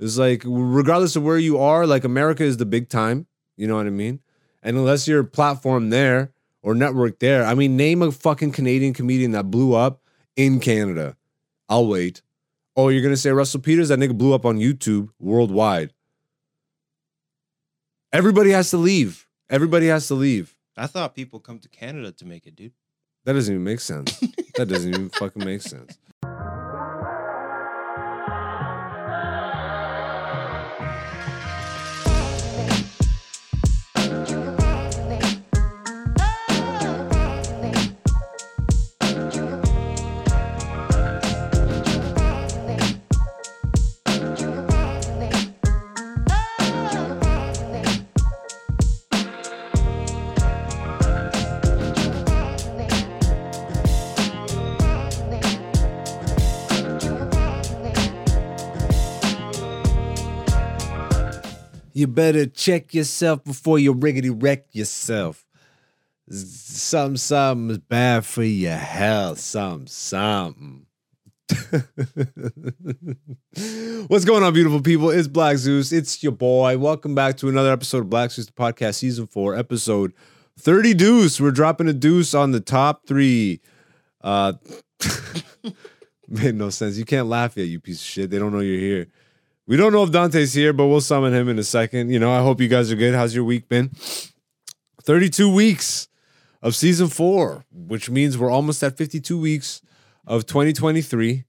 It's like regardless of where you are, like America is the big time. You know what I mean? And unless you're platform there or network there, I mean, name a fucking Canadian comedian that blew up in Canada. I'll wait. Oh, you're gonna say Russell Peters? That nigga blew up on YouTube worldwide. Everybody has to leave. Everybody has to leave. I thought people come to Canada to make it, dude. That doesn't even make sense. that doesn't even fucking make sense. You better check yourself before you riggedy wreck yourself. Something, something is bad for your health. Something, something. What's going on, beautiful people? It's Black Zeus. It's your boy. Welcome back to another episode of Black Zeus the Podcast, Season 4, Episode 30 Deuce. We're dropping a deuce on the top three. Uh, made no sense. You can't laugh yet, you piece of shit. They don't know you're here. We don't know if Dante's here, but we'll summon him in a second. You know, I hope you guys are good. How's your week been? 32 weeks of season four, which means we're almost at 52 weeks of 2023.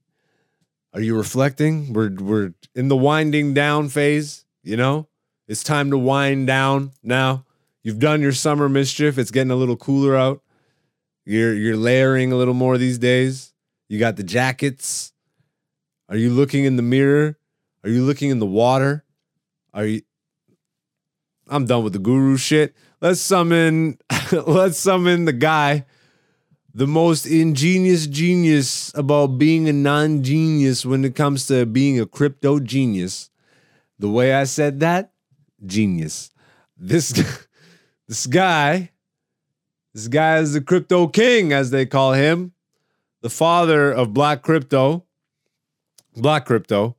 Are you reflecting? We're we're in the winding down phase, you know? It's time to wind down now. You've done your summer mischief. It's getting a little cooler out. You're you're layering a little more these days. You got the jackets. Are you looking in the mirror? Are you looking in the water? Are you I'm done with the guru shit. Let's summon let's summon the guy the most ingenious genius about being a non-genius when it comes to being a crypto genius. The way I said that, genius. This this guy this guy is the crypto king as they call him, the father of black crypto. Black crypto.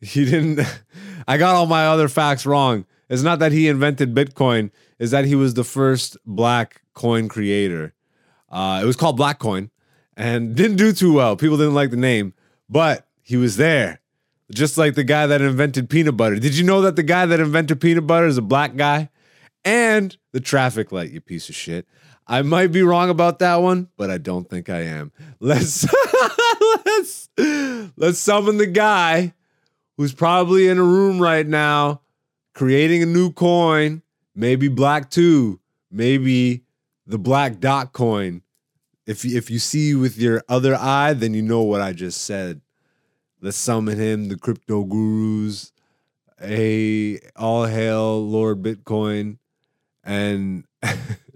He didn't. I got all my other facts wrong. It's not that he invented Bitcoin, is that he was the first black coin creator. Uh, it was called Black Coin and didn't do too well. People didn't like the name, but he was there. Just like the guy that invented peanut butter. Did you know that the guy that invented peanut butter is a black guy? And the traffic light, you piece of shit. I might be wrong about that one, but I don't think I am. Let's let's let's summon the guy who's probably in a room right now creating a new coin, maybe black two, maybe the black dot coin. If you, if you see with your other eye, then you know what I just said. Let's summon him, the crypto gurus. A all hail Lord Bitcoin, and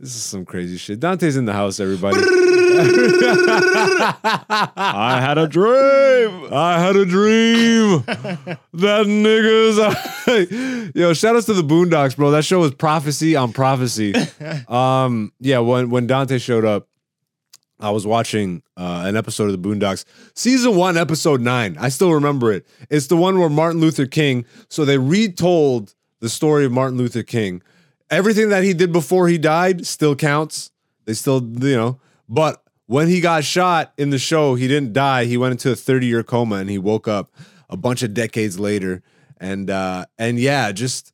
this is some crazy shit. Dante's in the house, everybody. I had a dream. I had a dream. that niggas. Yo, shout outs to the Boondocks, bro. That show was prophecy on prophecy. Um, yeah, when when Dante showed up, I was watching uh, an episode of the Boondocks, season one, episode nine. I still remember it. It's the one where Martin Luther King. So they retold the story of Martin Luther King. Everything that he did before he died still counts. They still, you know, but when he got shot in the show, he didn't die. He went into a 30 year coma and he woke up a bunch of decades later. And uh and yeah, just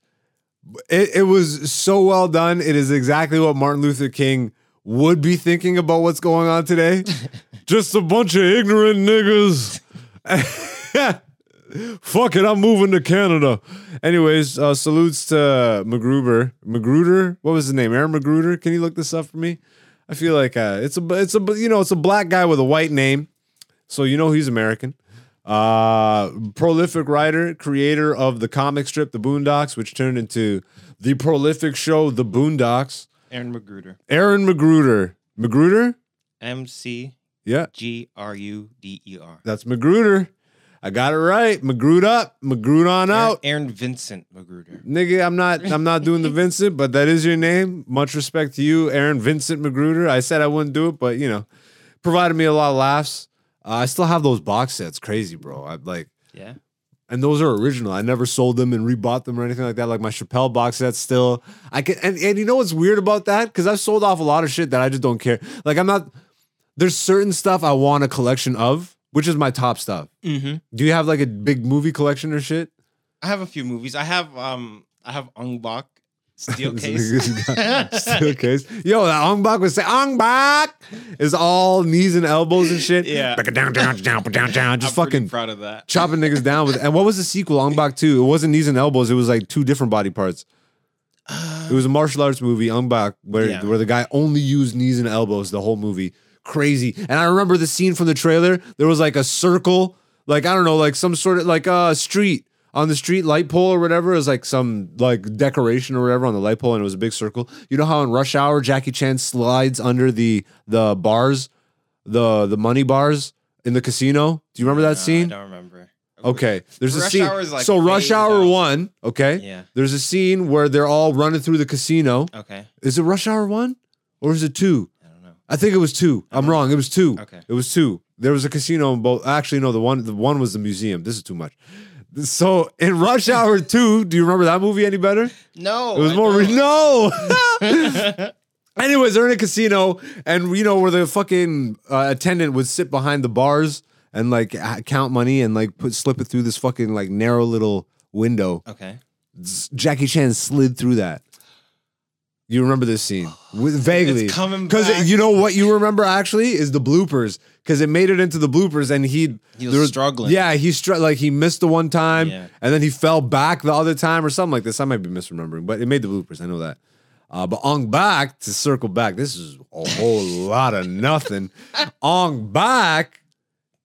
it, it was so well done. It is exactly what Martin Luther King would be thinking about what's going on today. just a bunch of ignorant niggas. Fuck it, I'm moving to Canada. Anyways, uh, salutes to McGruder. McGruder, what was his name? Aaron McGruder. Can you look this up for me? I feel like uh, it's a it's a you know it's a black guy with a white name, so you know he's American. Uh, prolific writer, creator of the comic strip The Boondocks, which turned into the prolific show The Boondocks. Aaron McGruder. Aaron McGruder. McGruder? M C Yeah, G R U D E R. that's McGruder. I got it right. McGruder up, McGruder on out. Aaron Vincent McGruder. Nigga, I'm not I'm not doing the Vincent, but that is your name. Much respect to you, Aaron Vincent McGruder. I said I wouldn't do it, but you know, provided me a lot of laughs. Uh, I still have those box sets. Crazy, bro. I like Yeah. and those are original. I never sold them and rebought them or anything like that. Like my Chappelle box set still. I can and, and you know what's weird about that? Because I've sold off a lot of shit that I just don't care. Like I'm not there's certain stuff I want a collection of, which is my top stuff. Mm-hmm. Do you have like a big movie collection or shit? I have a few movies. I have um I have Ong Bak steel case. Steel case. Yo, that Ong Bak was say Ong Bak is all knees and elbows and shit. Yeah. Down, down, down, down, down. Just I'm fucking proud of that. chopping niggas down with. And what was the sequel? Ong Bak 2. It wasn't knees and elbows. It was like two different body parts. It was a martial arts movie, Ong Bak, where, Yeah. where the guy only used knees and elbows the whole movie. Crazy. And I remember the scene from the trailer. There was like a circle, like, I don't know, like some sort of like a street on the street light pole or whatever. It was like some like decoration or whatever on the light pole, and it was a big circle. You know how in Rush Hour, Jackie Chan slides under the the bars, the the money bars in the casino? Do you remember that No, scene? I don't remember. Okay, there's a scene. Like, so Rush Hour out. one, okay. Yeah. There's a scene where they're all running through the casino. Okay. Is it Rush Hour one or is it two? I don't know. I think it was two. I'm wrong. It was two. Okay. It was two. There was a casino in both. Actually, no. The one, the one was the museum. This is too much. So in Rush Hour two, do you remember that movie any better? No. It was I more. Re- no. Anyways, they're in a casino, and you know where the fucking uh, attendant would sit behind the bars and like count money and like put slip it through this fucking like narrow little window. okay. Jackie Chan slid through that. You remember this scene with vaguely It's coming because you know what you remember actually is the bloopers because it made it into the bloopers and he He was struggling. Yeah, he str- like he missed the one time Yeah. and then he fell back the other time or something like this. I might be misremembering, but it made the bloopers. I know that. Uh, but on back to circle back, this is a whole lot of nothing. on back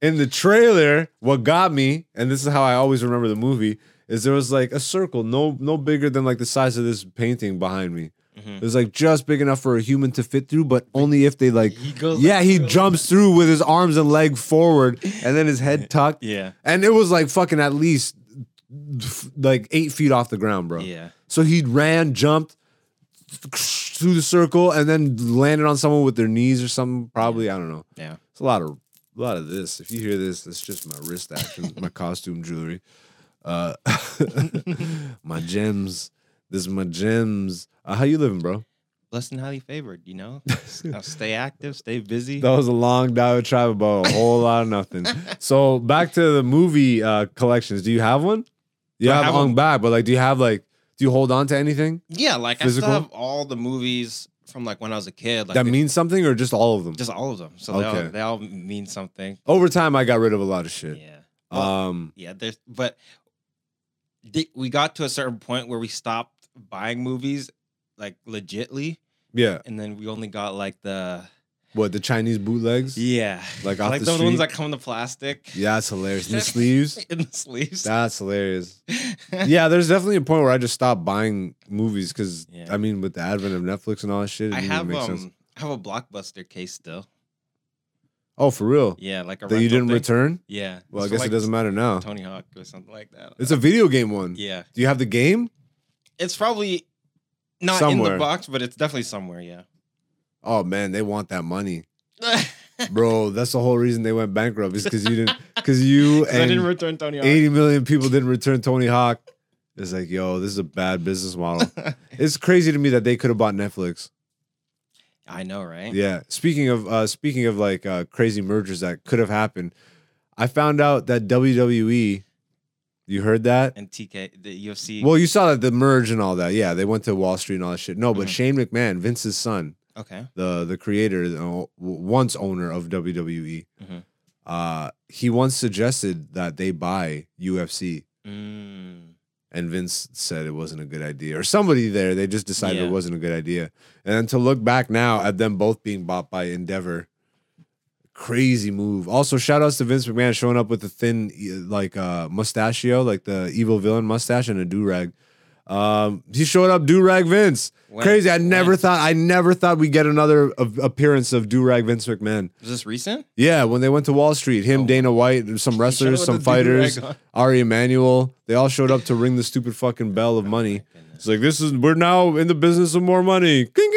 in the trailer, what got me, and this is how I always remember the movie, is there was like a circle, no no bigger than like the size of this painting behind me. Mm-hmm. It was like just big enough for a human to fit through, but only if they like. He goes yeah, he jumps through with his arms and leg forward, and then his head tucked. Yeah. And it was like fucking at least like eight feet off the ground, bro. Yeah. So he ran, jumped through the circle, and then landed on someone with their knees or something. Probably, I don't know. Yeah. It's a lot of a lot of this. If you hear this, it's just my wrist action, my costume jewelry, uh, my gems. This is my gems. Uh, how you living, bro? Blessed and highly favored, you know? Stay active, stay busy. That was a long dive travel about a whole lot of nothing. So back to the movie uh, collections. Do you have one? You have, have on one? back, but like, do you have like, do you hold on to anything Yeah, like Physical? I still have all the movies from like when I was a kid. Like that they- means something, or just all of them? just all of them. So they all they all mean something. Over time, I got rid of a lot of shit. Yeah. Well, Um, yeah, there's but we got to a certain point where we stopped buying movies like legitly, yeah. and then we only got like the What the Chinese bootlegs? yeah, Like off like the those street? ones that come in the plastic Yeah, that's hilarious. In the sleeves. in the sleeves. That's hilarious. Yeah, there's definitely a point where I just stopped buying movies because Yeah. I mean, with the advent of Netflix and all that shit, it I have um sense. I have a blockbuster case still. Oh, for real? Yeah, like a That you didn't thing. return? Yeah. Well, I guess like, it doesn't matter now. Tony Hawk or something like that. It's a video game one. yeah. Do you have the game? It's probably not Somewhere. in the box, but it's definitely somewhere. Yeah. Oh man, they want that money, bro. That's the whole reason they went bankrupt is because you didn't, because you 'Cause I didn't and return Tony Hawk. 80 million people didn't return Tony Hawk. It's like, yo, this is a bad business model. it's crazy to me that they could have bought Netflix. I know, right? Yeah. Speaking of uh speaking of like uh crazy mergers that could have happened, I found out that WWE, you heard that? And TK, the UFC. Well, you saw that the merge and all that. Yeah, they went to Wall Street and all that shit. No, but Mhm. Shane McMahon, Vince's son, okay. the the creator, the, once owner of WWE, Mhm. uh, he once suggested that they buy UFC, Mm. and Vince said it wasn't a good idea, or somebody there they just decided it wasn't a good idea. And then to look back now at them both being bought by Endeavor, crazy move. Also, shout outs to Vince McMahon showing up with a thin like uh mustachio, like the evil villain mustache and a do rag. Um, he showed up do rag Vince. When? Crazy. I never When? thought I never thought we'd get another appearance of do rag Vince McMahon. Was this recent? Yeah, when they went to Wall Street, him, Oh. Dana White, some wrestlers, some fighters. Ari Emanuel, they all showed up to ring the stupid fucking bell of money. It's like this is we're now in the business of more money. Ging,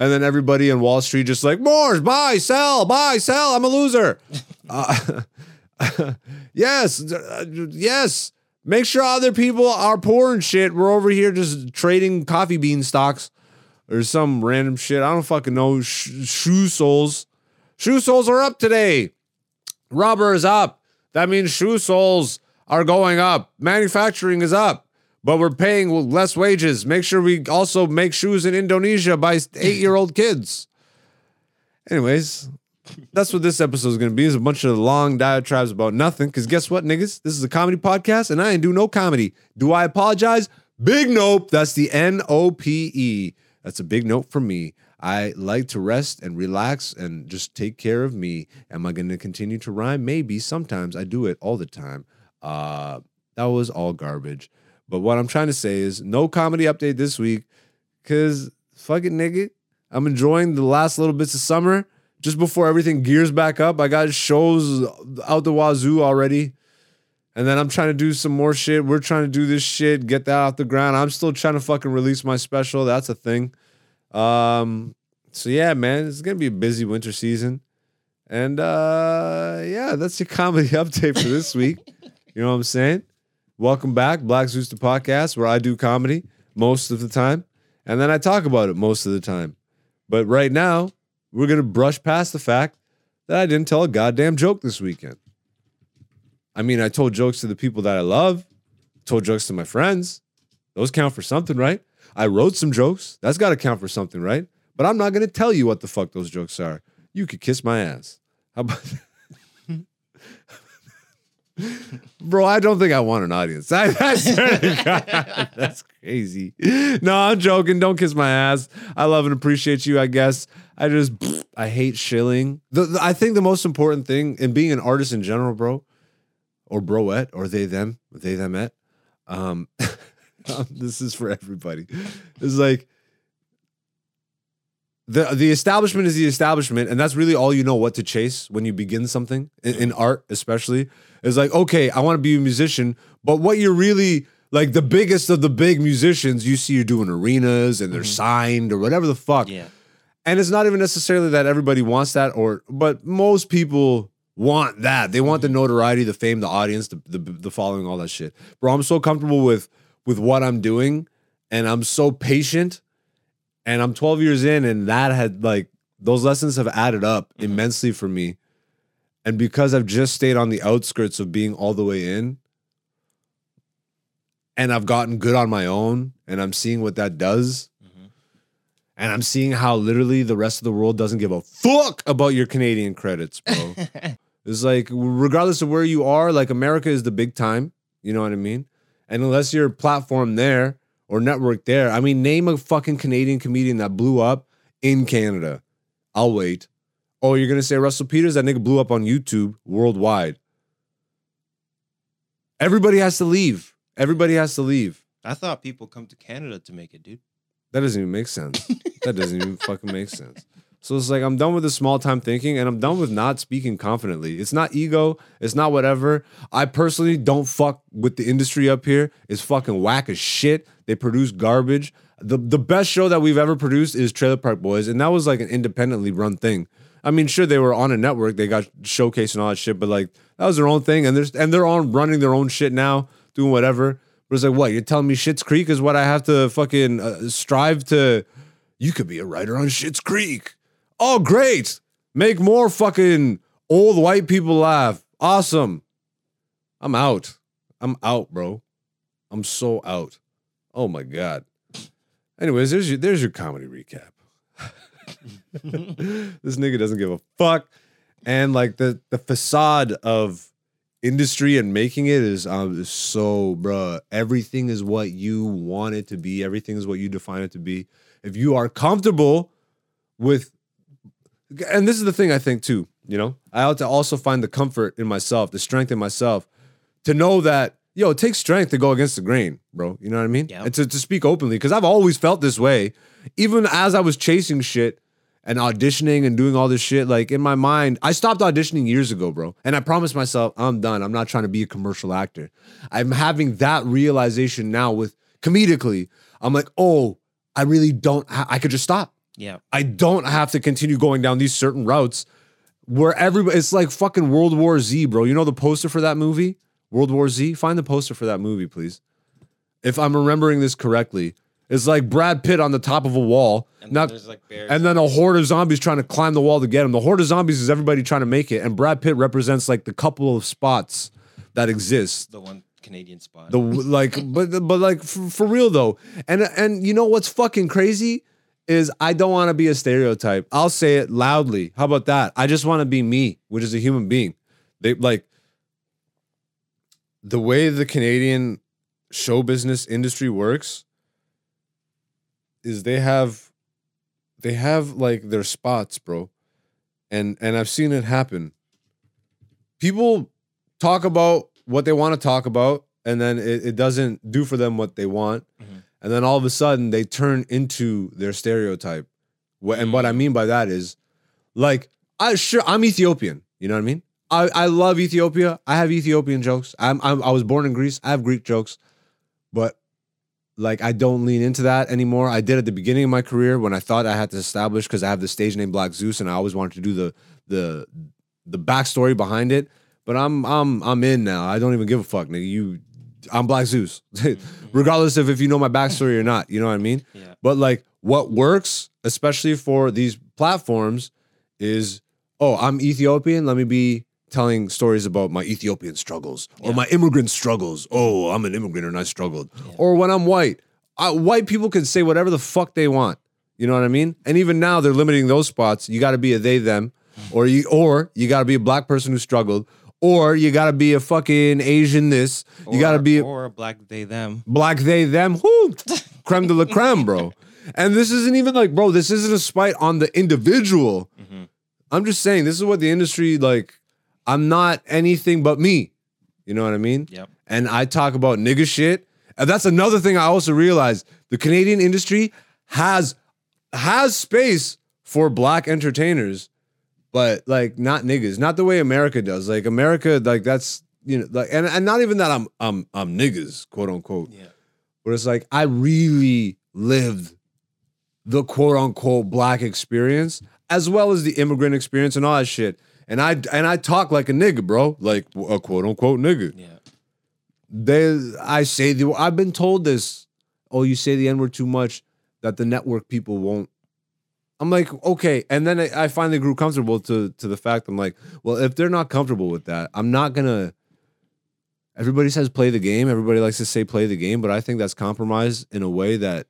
And then everybody in Wall Street just like more, buy, sell, buy, sell. I'm a loser. uh, yes, uh, yes. Make sure other people are poor and shit. We're over here just trading coffee bean stocks or some random shit. I don't fucking know. Sh- shoe soles. Shoe soles are up today. Rubber is up. That means shoe soles are going up. Manufacturing is up, but we're paying less wages. Make sure we also make shoes in Indonesia by eight year old kids. Anyways, that's what this episode is going to be is a bunch of long diatribes about nothing. Because guess what, niggas? This is a comedy podcast, and I ain't do no comedy. Do I apologize? Big nope. That's the N O P E. That's a big note for me. I like to rest and relax and just take care of me. Am I going to continue to rhyme? Maybe. Sometimes I do it all the time. Uh, that was all garbage. But what I'm trying to say is no comedy update this week because fuck it, nigga. I'm enjoying the last little bits of summer just before everything gears back up. I got shows out the wazoo already. And then I'm trying to do some more shit. We're trying to do this shit, get that off the ground. I'm still trying to fucking release my special. That's a thing. Um, so yeah, man, it's gonna be a busy winter season. And uh yeah, that's your comedy update for this week. you know what I'm saying? Welcome back, Black Zeus the podcast, where I do comedy most of the time. And then I talk about it most of the time. But right now, we're to brush past the fact that I didn't tell a goddamn joke this weekend. I mean, I told jokes to the people that I love, told jokes to my friends. Those count for something, right? I wrote some jokes. That's got to count for something, right? But I'm not going to tell you what the fuck those jokes are. You could kiss my ass. How about Bro, I don't think I want an audience. I, that's crazy. No, I'm joking. Don't kiss my ass. I love and appreciate you, I guess. I just, I hate shilling. The, the- I think the most important thing in being an artist in general, bro, or broette, or they, them, they, them, it, um, this is for everybody. It's like, the the establishment is the establishment, and that's really all you know what to chase when you begin something in, in art, especially. Is like, okay, I want to be a musician, but what you're really like the biggest of the big musicians, you see, you're doing arenas and they're mm-hmm. signed or whatever the fuck. Yeah. And it's not even necessarily that everybody wants that, or but most people want that. They want the mm-hmm. notoriety, the fame, the audience, the, the the following, all that shit. Bro, I'm so comfortable with with what I'm doing, and I'm so patient. And I'm 12 years in, and that had like those lessons have added up Mhm. immensely for me. And because I've just stayed on the outskirts of being all the way in, and I've gotten good on my own, and I'm seeing what that does Mhm. and I'm seeing how literally the rest of the world doesn't give a fuck about your Canadian credits, bro. it's like regardless of where you are, like America is the big time. You know what I mean? And unless you're platform there or network there, I mean, name a fucking Canadian comedian that blew up in Canada. I'll wait. Oh, you're gonna say Russell Peters? That nigga blew up on YouTube worldwide. Everybody has to leave. Everybody has to leave. I thought people come to Canada to make it, dude. That doesn't even make sense. that doesn't even fucking make sense. So it's like I'm done with the small time thinking and I'm done with not speaking confidently. It's not ego, it's not whatever. I personally don't fuck with the industry up here. It's fucking whack as shit. They produce garbage. The the best show that we've ever produced is Trailer Park Boys, and that was like an independently run thing. I mean, sure they were on a network, they got showcased and all that shit, but like that was their own thing, and there's and they're on running their own shit now, doing whatever. But it's like, what? You're telling me Schitt's Creek is what I have to fucking uh, strive to? You could be a writer on Schitt's Creek. Oh, great! Make more fucking old white people laugh. Awesome. I'm out. I'm out, bro. I'm so out. Oh my god. Anyways, there's your there's your comedy recap. this nigga doesn't give a fuck, and like the the facade of industry and making it is um so bruh. Everything is what you want it to be. Everything is what you define it to be. If you are comfortable with, and this is the thing I think too. You know, I ought to also find the comfort in myself, the strength in myself, to know that yo, it takes strength to go against the grain, bro. You know what I mean? Yeah. And to, to speak openly because I've always felt this way, even as I was chasing shit and auditioning and doing all this shit. Like in my mind, I stopped auditioning years ago, bro. And I promised myself, I'm done. I'm not trying to be a commercial actor. I'm having that realization now with comedically. I'm like, oh, I really don't. Ha- I could just stop. Yeah. I don't have to continue going down these certain routes where everybody it's like fucking World War Z, bro. You know the poster for that movie? World War Z? Find the poster for that movie, please. If I'm remembering this correctly. It's like Brad Pitt on the top of a wall. And Now, then there's like bears. and then a horde of zombies trying to climb the wall to get him. The horde of zombies is everybody trying to make it, and Brad Pitt represents like the couple of spots that exist. the one Canadian spot. The like, but but like for, for real though, and and you know what's fucking crazy is I don't want to be a stereotype. I'll say it loudly. How about that? I just want to be me, which is a human being. They like the way the Canadian show business industry works is they have they have like their spots, bro. And and I've seen it happen. People talk about what they want to talk about, and then it, it doesn't do for them what they want. Mhm. And then all of a sudden they turn into their stereotype. And what I mm. mean by that is like I sure I'm Ethiopian. You know what I mean? I, I love Ethiopia. I have Ethiopian jokes. I'm, I'm I was born in Greece. I have Greek jokes, but like I don't lean into that anymore. I did at the beginning of my career when I thought I had to establish because I have the stage name Black Zeus and I always wanted to do the the the backstory behind it. But I'm I'm I'm in now. I don't even give a fuck, nigga. You I'm Black Zeus. Mm. Regardless of if you know my backstory or not. You know what I mean? yeah. But like what works, especially for these platforms, is oh, I'm Ethiopian. Let me be telling stories about my Ethiopian struggles or Yeah. my immigrant struggles. Oh, I'm an immigrant and I struggled. Yeah. Or when I'm white, I, white people can say whatever the fuck they want. You know what I mean? And even now they're limiting those spots. You got to be a they them, mm. or you or you got to be a black person who struggled, or you got to be a fucking Asian this. you got to Or- be or a black they them. black they them. Whoo! Creme de la creme bro. And this isn't even like bro this isn't a spite on the individual. Mhm. i'm just saying this is what the industry like i'm not anything but me. You know what i mean? Yep. and i talk about nigga shit. And that's another thing i also realized. The canadian industry has has space for black entertainers but like not niggas not the way america does like america like that's you know like and, and not even that i'm i'm i'm niggas quote unquote Yeah. but it's like I really lived the quote unquote black experience as well as the immigrant experience and all that shit. And I and I talk like a nigga, bro, like a quote unquote nigga. Yeah. They, I say the, I've been told this. Oh, you say the n word too much, that the network people won't. I'm like, okay, and then I, I finally grew comfortable to to the fact I'm like, well, if they're not comfortable with that, I'm not gonna. Everybody says play the game. Everybody likes to say play the game, but I think that's compromise in a way that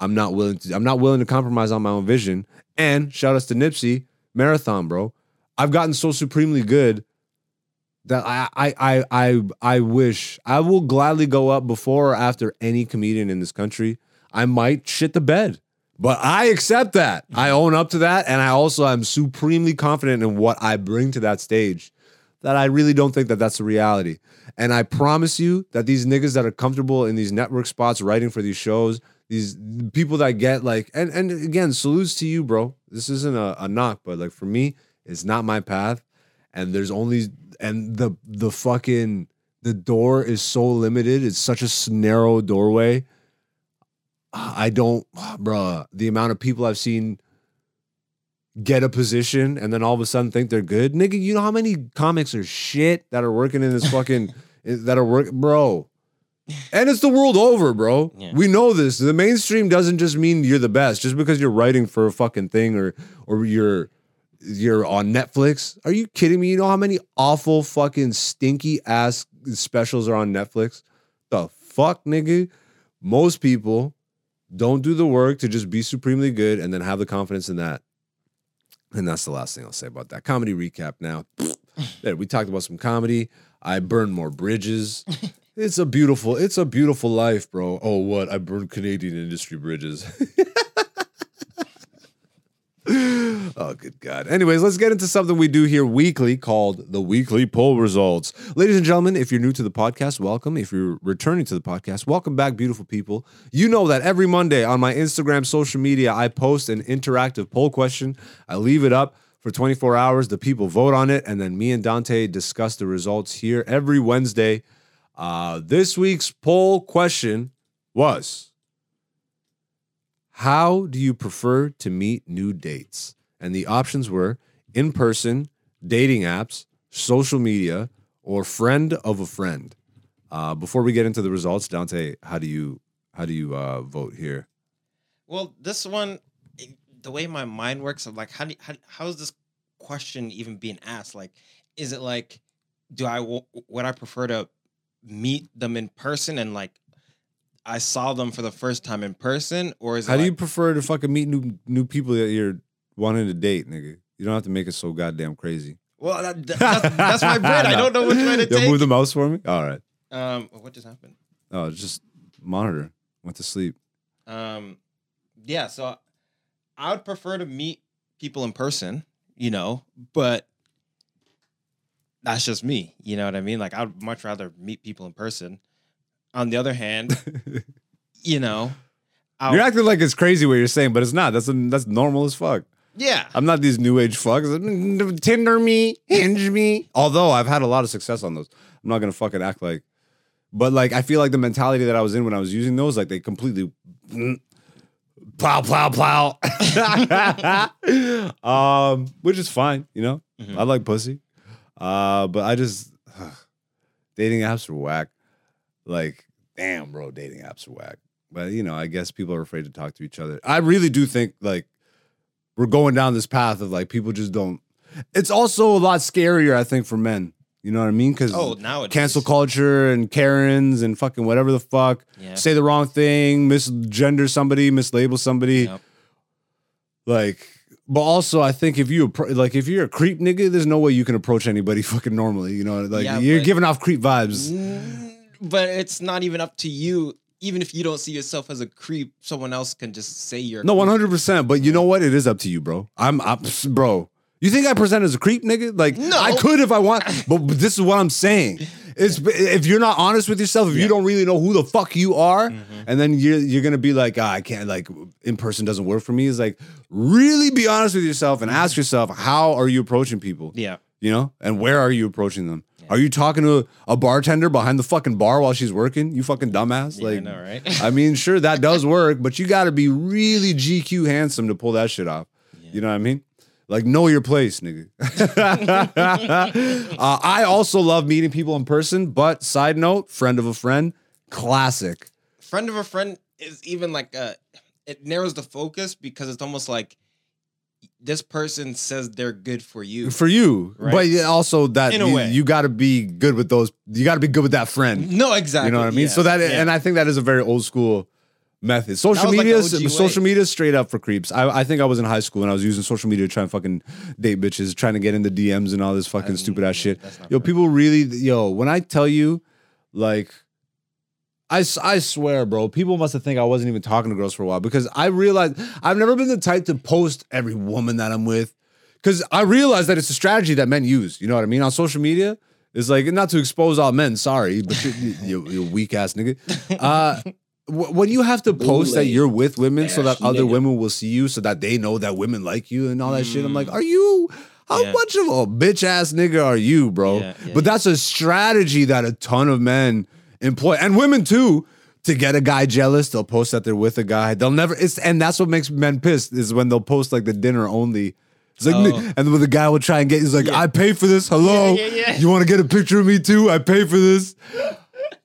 I'm not willing to. I'm not willing to compromise on my own vision. And shout outs to Nipsey Marathon, bro. I've gotten so supremely good that I I I I I wish I will gladly go up before or after any comedian in this country. I might shit the bed. But I accept that. I own up to that. And I also am supremely confident in what I bring to that stage that I really don't think that that's the reality. And I promise you that these niggas that are comfortable in these network spots writing for these shows, these people that get like, and, and again, salutes to you, bro. This isn't a, a knock, but like for me, it's not my path. And there's only, and the, the fucking, the door is so limited. It's such a narrow doorway. I don't, bruh, the amount of people I've seen get a position and then all of a sudden think they're good. Nigga, you know how many comics are shit that are working in this fucking, that are work, bro. And it's the world over, bro. Yeah. We know this. The mainstream doesn't just mean you're the best just because you're writing for a fucking thing or or you're you're on Netflix. Are you kidding me? You know how many awful fucking stinky ass specials are on Netflix? The fuck, nigga? Most people don't do the work to just be supremely good and then have the confidence in that. And that's the last thing I'll say about that. Comedy recap now. there, we talked about some comedy. I burned more bridges. It's a beautiful, it's a beautiful life, bro. Oh, what? I burned Canadian industry bridges. oh, good God. Anyways, let's get into something we do here weekly called the weekly poll results. Ladies and gentlemen, if you're new to the podcast, welcome. If you're returning to the podcast, welcome back, beautiful people. You know that every Monday on my Instagram social media, I post an interactive poll question. I leave it up for 24 hours. The people vote on it, and then me and Dante discuss the results here every Wednesday. Uh, this week's poll question was How do you prefer to meet new dates? And the options were in person, dating apps, social media, or friend of a friend. Uh, before we get into the results, Dante, how do you how do you uh, vote here? Well, this one, the way my mind works, I'm like, how do how, how is this question even being asked? Like, is it like, do I would I prefer to meet them in person and like I saw them for the first time in person, or is it How do you prefer to fucking meet new new people that you're wanting to date, nigga? You don't have to make it so goddamn crazy. Well, that, that- that's, that's my brain. I don't know which way to Yo, take. move the mouse for me. All right. Um, what just happened? Oh, just monitor. Went to sleep. Um, yeah, so I would prefer to meet people in person, you know, but that's just me. You know what I mean? Like I'd much rather meet people in person. On the other hand, you know, I'll- You're acting like it's crazy what you're saying, but it's not. That's that's normal as fuck. Yeah, I'm not these new age fucks. Tinder me, hinge me. Although I've had a lot of success on those. I'm not gonna fucking act like. But like I feel like the mentality that I was in when I was using those, like they completely plow, plow, plow. um, which is fine, you know. Mhm. I like pussy. Uh, but I just dating apps are whack. Like, damn, bro, dating apps are whack. But you know, I guess people are afraid to talk to each other. I really do think like we're going down this path of like people just don't. It's also a lot scarier, I think, for men. You know what I mean? Because Oh, nowadays. cancel culture and Karens and fucking whatever the fuck. Yeah. Say the wrong thing, misgender somebody, mislabel somebody. Yep. Like, but also I think if you like if you're a creep nigga, there's no way you can approach anybody fucking normally. You know, like Yeah, you're but- giving off creep vibes. Mm, But it's not even up to you. Even if you don't see yourself as a creep, someone else can just say you're. No, one hundred percent. But you know what? It is up to you, bro. I'm, I'm, bro. You think I present as a creep, nigga? Like No. I could if I want, but, but this is what I'm saying. It's if you're not honest with yourself, if you don't really know who the fuck you are, Mhm. and then you're you're gonna be like, ah, I can't like in person doesn't work for me. Is like really be honest with yourself and ask yourself how are you approaching people, Yeah. you know, and where are you approaching them? Are you talking to a bartender behind the fucking bar while she's working? You fucking dumbass. Yeah, I like, know, right? I mean, sure that does work, but you got to be really GQ handsome to pull that shit off. You know what I mean? Like know your place, nigga. uh, I also love meeting people in person, but side note, friend of a friend, classic. friend of a friend is even like a it narrows the focus because it's almost like this person says they're good for you. For you, Right. but also that In a you, way. you got to be good with those. You got to be good with that friend. No, exactly. You know what I mean? yeah, So that, yeah. and I think that is a very old school method. Social was like media, OG social media, is straight up for creeps. I, I think I was in high school and I was using social media to try and fucking date bitches, trying to get into DMs and all this fucking Um, stupid ass shit. Yo, people really, yo, when I tell you, like, I, I swear, bro, people must have think I wasn't even talking to girls for a while because I realized I've never been the type to post every woman that I'm with because I realized that it's a strategy that men use. You know what I mean? On social media, it's like not to expose all men. Sorry, but you, you, weak ass nigga. Uh, when you have to post that you're with women so that other women will see you, so that they know that women like you and all that shit, I'm like, are you? How Yeah. much of a bitch ass nigga are you, bro? Yeah, yeah, but that's a strategy that a ton of men employ, and women too. To get a guy jealous, they'll post that they're with a guy. They'll never. It's and that's what makes men pissed is when they'll post like the dinner only. It's like, Oh. and when the guy will try and get, he's like, Yeah. I pay for this. Hello, Yeah, yeah, you want to get a picture of me too? I pay for this. Uh,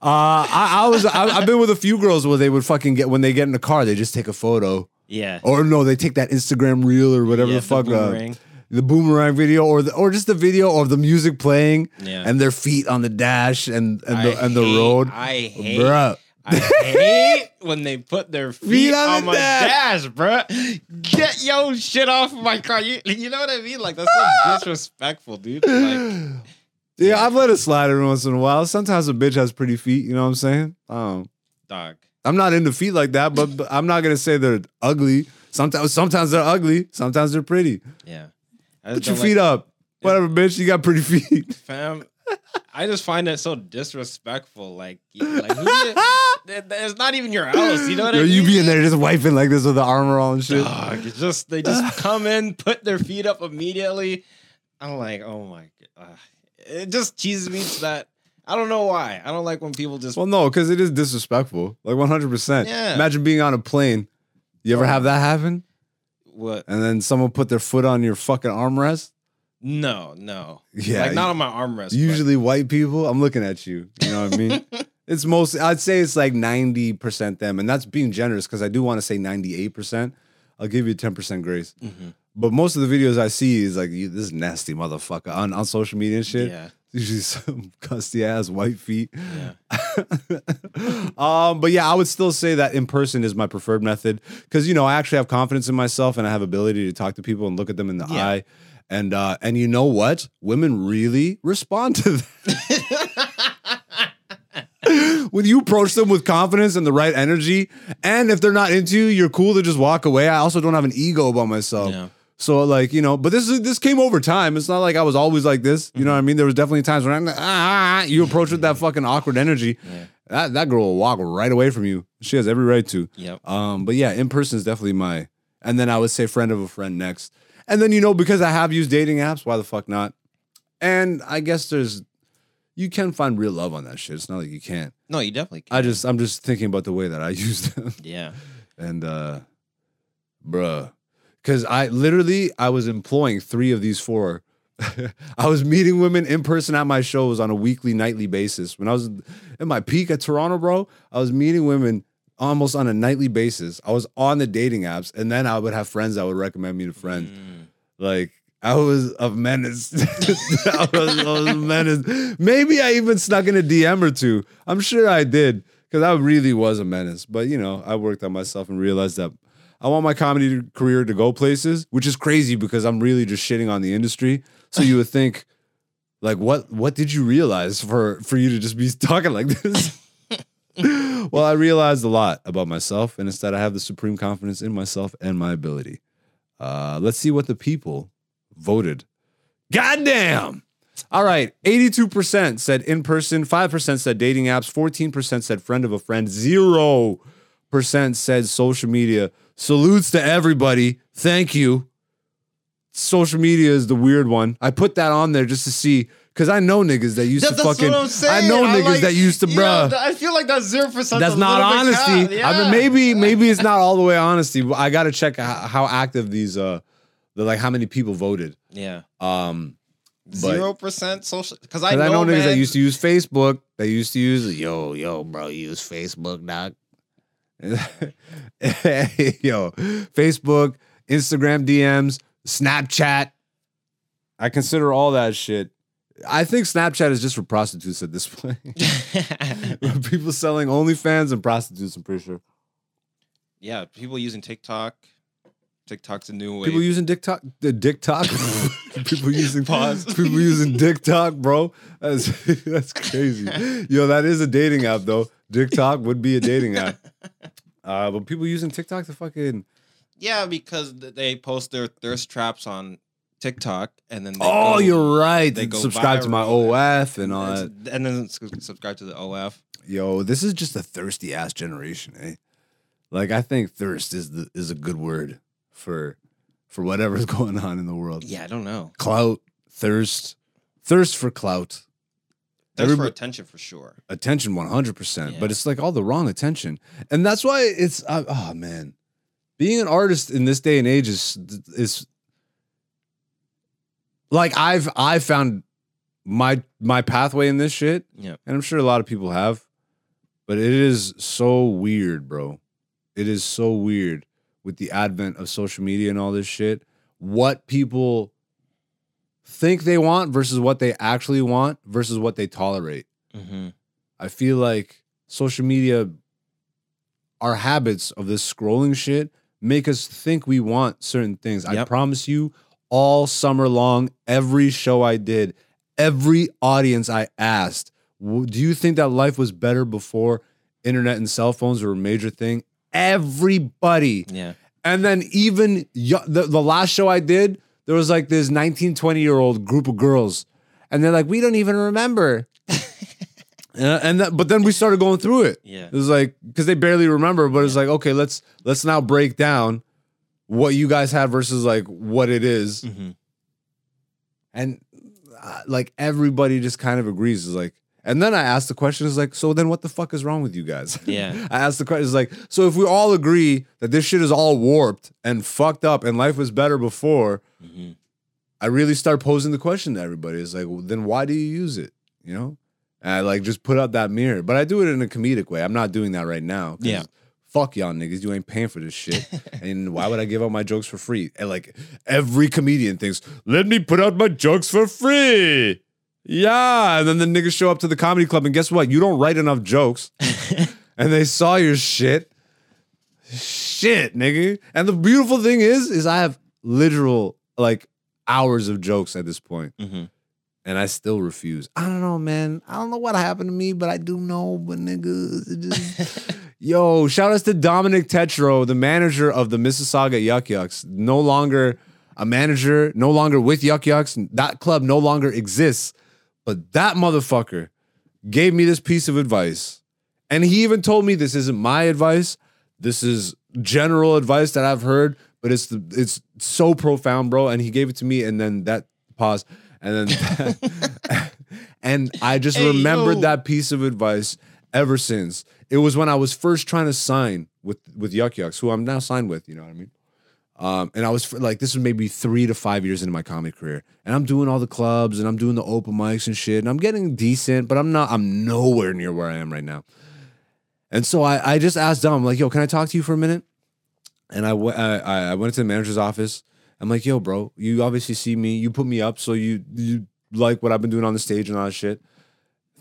I, I was, I, I've been with a few girls where they would fucking get when they get in the car, they just take a photo, yeah. or no, they take that Instagram reel or whatever Yeah, the fuck, uh, boomerang. The boomerang video, or the, or just the video of the music playing Yeah. and their feet on the dash and and the and the road, I hate. bruh. I hate when they put their feet, on my dash. dash, bruh. Get your shit off my car. You, you know what I mean? Like that's so disrespectful, dude. Like, Yeah, I've let it slide every once in a while. Sometimes a bitch has pretty feet. You know what I'm saying? Um, dog. I'm not into feet like that, but, but I'm not gonna say they're ugly. Sometimes, sometimes they're ugly. Sometimes they're pretty. Yeah. Put your feet like- up. Whatever, bitch. You got pretty feet. fam. I just find it so disrespectful. Like, you- like who you- th- th- it's not even your house. You know what Yo, I mean? you be in there just wiping like this with the armor on and shit. Dog, just they just come in, put their feet up immediately. I'm like, oh my god, ah. it just cheeses me to that. I don't know why. I don't like when people just. Well, no, because it is disrespectful. Like 100%. Yeah. Imagine being on a plane. You ever have that happen? What? And then someone put their foot on your fucking armrest? No, no. Yeah, like not on my armrest. but- Usually white people, I'm looking at you. You know what I mean? it's most I'd say it's like 90% them. And that's being generous because I do want to say 98%. I'll give you 10% grace. Mhm. But most of the videos I see is like you, this nasty motherfucker on, on social media and shit. Yeah, Usually some custy ass white feet. yeah. um, but yeah, I would still say that in person is my preferred method because you know I actually have confidence in myself and I have ability to talk to people and look at them in the Yeah. eye. And uh, and you know what? Women really respond to that. when you approach them with confidence and the right energy, and if they're not into you, you're cool to just walk away. I also don't have an ego about myself. Yeah. So like you know, but this is this came over time. It's not like I was always like this. You know what I mean? There was definitely times when I'm like, ah, you approach with that fucking awkward energy. Yeah. That that girl will walk right away from you. She has every right to. Yep. Um, but yeah, in person is definitely my. And then I would say friend of a friend next. And then you know because I have used dating apps, why the fuck not? And I guess there's, you can find real love on that shit. It's not like you can't. No, you definitely. Can. I just I'm just thinking about the way that I use them. Yeah. And uh bruh. Cause I literally I was employing three of these four. I was meeting women in person at my shows on a weekly, nightly basis. When I was at my peak at Toronto, bro, I was meeting women almost on a nightly basis. I was on the dating apps, and then I would have friends that would recommend me to friends. Mm. Like I was a menace. I, was, I was a menace. Maybe I even snuck in a DM or two. I'm sure I did because I really was a menace. But you know, I worked on myself and realized that I want my comedy career to go places, which is crazy because I'm really just shitting on the industry. So you would think, like, what what did you realize for for you to just be talking like this? well, I realized a lot about myself, and it's that I have the supreme confidence in myself and my ability. Uh, let's see what the people voted. Goddamn. All right. 82% said in person, 5% said dating apps, 14% said friend of a friend, 0% said social media. Salutes to everybody. Thank you. Social media is the weird one. I put that on there just to see because I know niggas that used That's, to that's fucking. what I'm saying. I know I'm niggas like, that used to, you bruh. know, I feel like that's zero percent. That's not honesty. I mean, maybe maybe it's not all the way honesty. But I got to check how, how active these uh, the like how many people voted. Yeah. Um, Zero percent social. Because I 'cause know, I know niggas that used to use Facebook. They used to use yo yo bro use Facebook dog. yo Facebook, Instagram DMs, Snapchat. I consider all that shit. I think Snapchat is just for prostitutes at this point. People selling OnlyFans and prostitutes. I'm pretty sure. yeah, people using TikTok. TikTok's a new way. People using TikTok, the TikTok. people using Pause. People using TikTok, bro. That's that's crazy. Yo, that is a dating app though. TikTok would be a dating app. Uh, but people using TikTok to fucking. yeah, because they post their thirst traps on TikTok, and then they Oh, go- you're right. they go Subscribe to my. OF and all that. and, and then subscribe to the OF. Yo, this is just a thirsty ass generation, eh? Like I think thirst is the is a good word for for whatever's going on in the world. Yeah, I don't know. Clout, thirst, thirst for clout. That's for attention for sure. attention 100% Yeah. but it's like all the wrong attention. And that's why it's uh, oh man. Being an artist in this day and age is is like i've i've found my my pathway in this shit. Yeah. and i'm sure a lot of people have. But it is so weird bro. It is so weird with the advent of social media and all this shit. What people think they want versus what they actually want versus what they tolerate Mm-hmm. I feel like social media, our habits of this scrolling shit make us think we want certain things. I promise you, all summer long, every show I did, every audience I asked, do you think that life was better before internet and cell phones were a major thing? Everybody. Yeah. And then even yo- the, the last show I did, there was like this 19, 20 year old group of girls. And they're like, we don't even remember. and and that, but then we started going through it. Yeah. It was like because they barely remember, but it's like okay, let's let's now break down what you guys had versus like what it is. Mm-hmm. and uh, like everybody just kind of agrees. Is like, and then I asked the question: Is like, so then what the fuck is wrong with you guys? Yeah. I asked the question: Is like, so if we all agree that this shit is all warped and fucked up and life was better before, Mm-hmm. I really start posing the question to everybody. It's like, well, then why do you use it? You know, and I like just put up that mirror, but I do it in a comedic way. I'm not doing that right now. Yeah. Fuck y'all niggas. You ain't paying for this shit. and why would I give out my jokes for free? And like every comedian thinks, let me put out my jokes for free. Yeah. And then the niggas show up to the comedy club, and guess what? You don't write enough jokes. and they saw your shit. Shit, nigga. And the beautiful thing is, is I have literal like hours of jokes at this point Mhm. and I still refuse. I don't know, man. I don't know what happened to me, but I do know. But niggas, just yo, shout outs to Dominic Tetro, the manager of the Mississauga Yuk Yuk's. No longer a manager, no longer with Yuk Yuk's. That club no longer exists. But that motherfucker gave me this piece of advice, and he even told me this isn't my advice. This is general advice that I've heard, but it's the, it's so profound, bro. And he gave it to me, and then that pause, and then and I just Hey, remembered yo. that piece of advice ever since. It was when I was first trying to sign with with Yuk Yuk's, who I'm now signed with. You know what I mean? Um, and I was like, this was maybe three to five years into my comedy career, and I'm doing all the clubs and I'm doing the open mics and shit, and I'm getting decent, but I'm not. I'm nowhere near where I am right now. And so I, I just asked Dom, like, yo, can I talk to you for a minute? And I, w- I, I I went to the manager's office. I'm like, yo, bro, you obviously see me. You put me up, so you you like what I've been doing on the stage and all that shit.